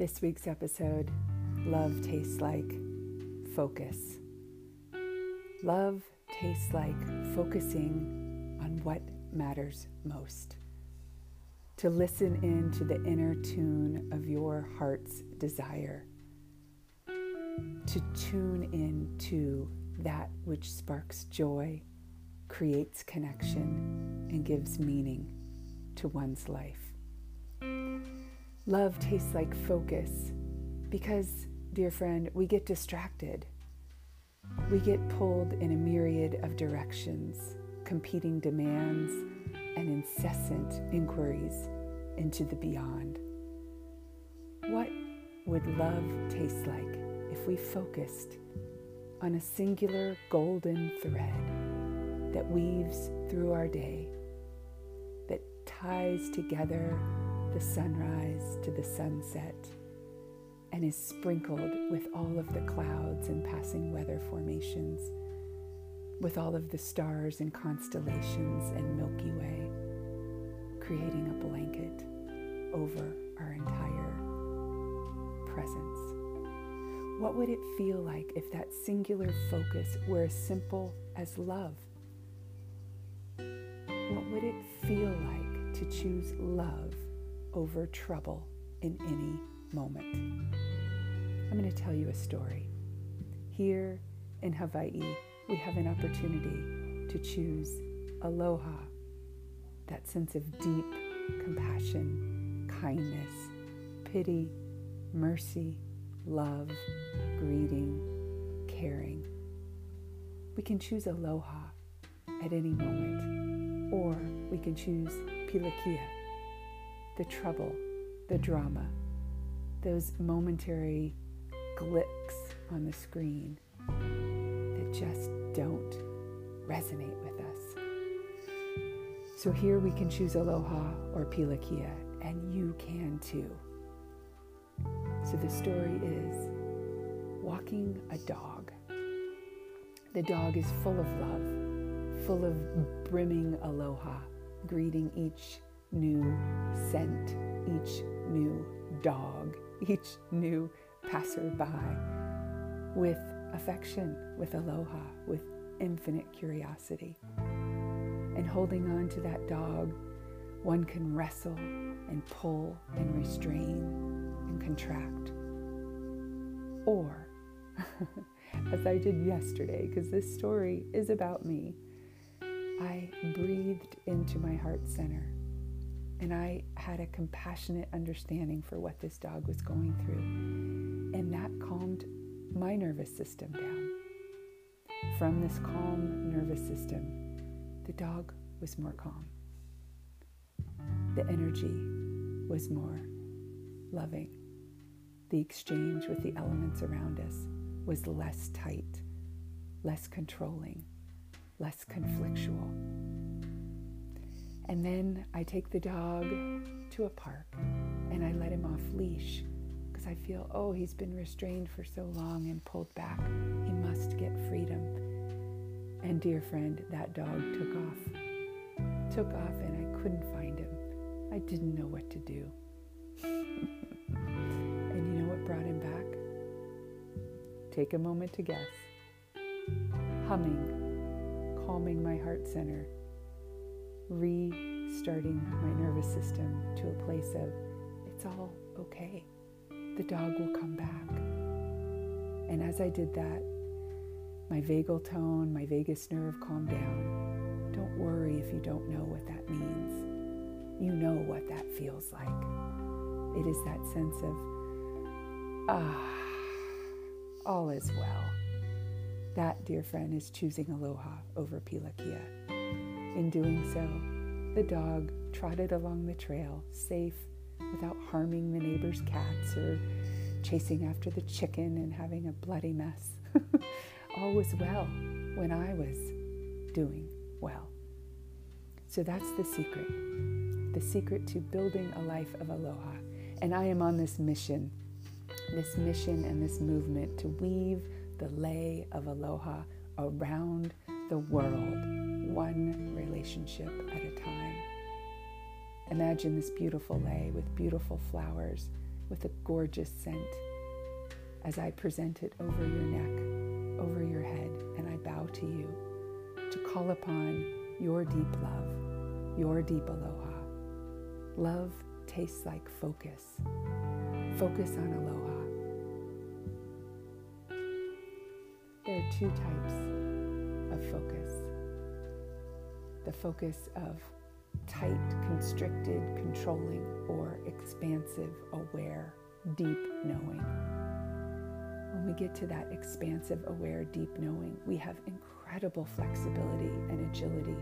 This week's episode Love Tastes Like Focus. Love tastes like focusing on what matters most. To listen in to the inner tune of your heart's desire. To tune in to that which sparks joy, creates connection, and gives meaning to one's life. Love tastes like focus because, dear friend, we get distracted. We get pulled in a myriad of directions, competing demands, and incessant inquiries into the beyond. What would love taste like if we focused on a singular golden thread that weaves through our day, that ties together the sunrise to the sunset and is sprinkled with all of the clouds and passing weather formations, with all of the stars and constellations and Milky Way, creating a blanket over our entire presence. What would it feel like if that singular focus were as simple as love? What would it feel like to choose love over trouble in any moment. I'm going to tell you a story. Here in Hawaii, we have an opportunity to choose aloha, that sense of deep compassion, kindness, pity, mercy, love, greeting, caring. We can choose aloha at any moment, or we can choose pilikia the trouble, the drama, those momentary glicks on the screen that just don't resonate with us. So here we can choose aloha or pilikia, and you can too. So the story is walking a dog. The dog is full of love, full of brimming aloha, greeting each new scent, each new dog, each new passerby with affection, with aloha, with infinite curiosity. And holding on to that dog, one can wrestle and pull and restrain and contract. Or, as I did yesterday, because this story is about me, I breathed into my heart center and I had a compassionate understanding for what this dog was going through. And that calmed my nervous system down. From this calm nervous system, the dog was more calm. The energy was more loving. The exchange with the elements around us was less tight, less controlling, less conflictual. And then I take the dog to a park and I let him off leash because I feel, oh, he's been restrained for so long and pulled back. He must get freedom. And dear friend, that dog took off. Took off and I couldn't find him. I didn't know what to do. and you know what brought him back? Take a moment to guess. Humming, calming my heart center restarting my nervous system to a place of it's all okay. The dog will come back. And as I did that, my vagal tone, my vagus nerve calmed down. Don't worry if you don't know what that means. You know what that feels like. It is that sense of, ah, all is well. That, dear friend, is choosing aloha over pilikia. In doing so, the dog trotted along the trail, safe, without harming the neighbor's cats or chasing after the chicken and having a bloody mess. All was well when I was doing well. So that's the secret the secret to building a life of aloha. And I am on this mission, this mission and this movement to weave the lei of aloha around the world one relationship at a time. Imagine this beautiful lei with beautiful flowers with a gorgeous scent as I present it over your neck, over your head, and I bow to you to call upon your deep love, your deep aloha. Love tastes like focus. Focus on aloha. There are two types of focus the focus of tight, constricted, controlling, or expansive, aware, deep knowing. When we get to that expansive, aware, deep knowing, we have incredible flexibility and agility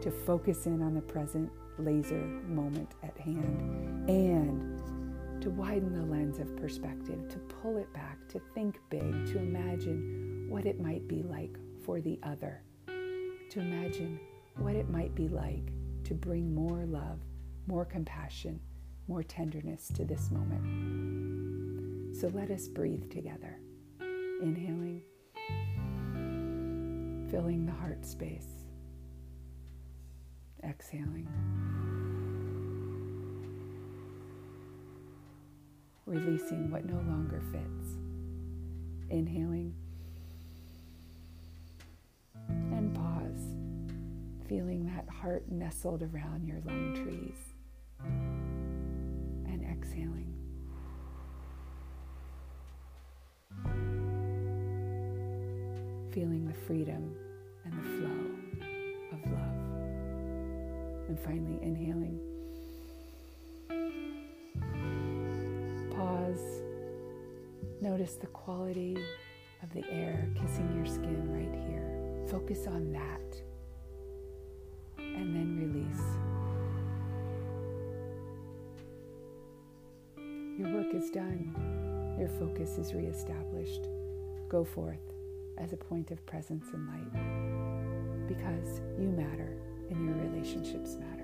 to focus in on the present laser moment at hand and to widen the lens of perspective, to pull it back, to think big, to imagine what it might be like for the other, to imagine what it might be like to bring more love, more compassion, more tenderness to this moment. So let us breathe together. Inhaling, filling the heart space. Exhaling. Releasing what no longer fits. Inhaling. Feeling that heart nestled around your lung trees. And exhaling. Feeling the freedom and the flow of love. And finally, inhaling. Pause. Notice the quality of the air kissing your skin right here. Focus on that. And then release. Your work is done. Your focus is reestablished. Go forth as a point of presence and light because you matter and your relationships matter.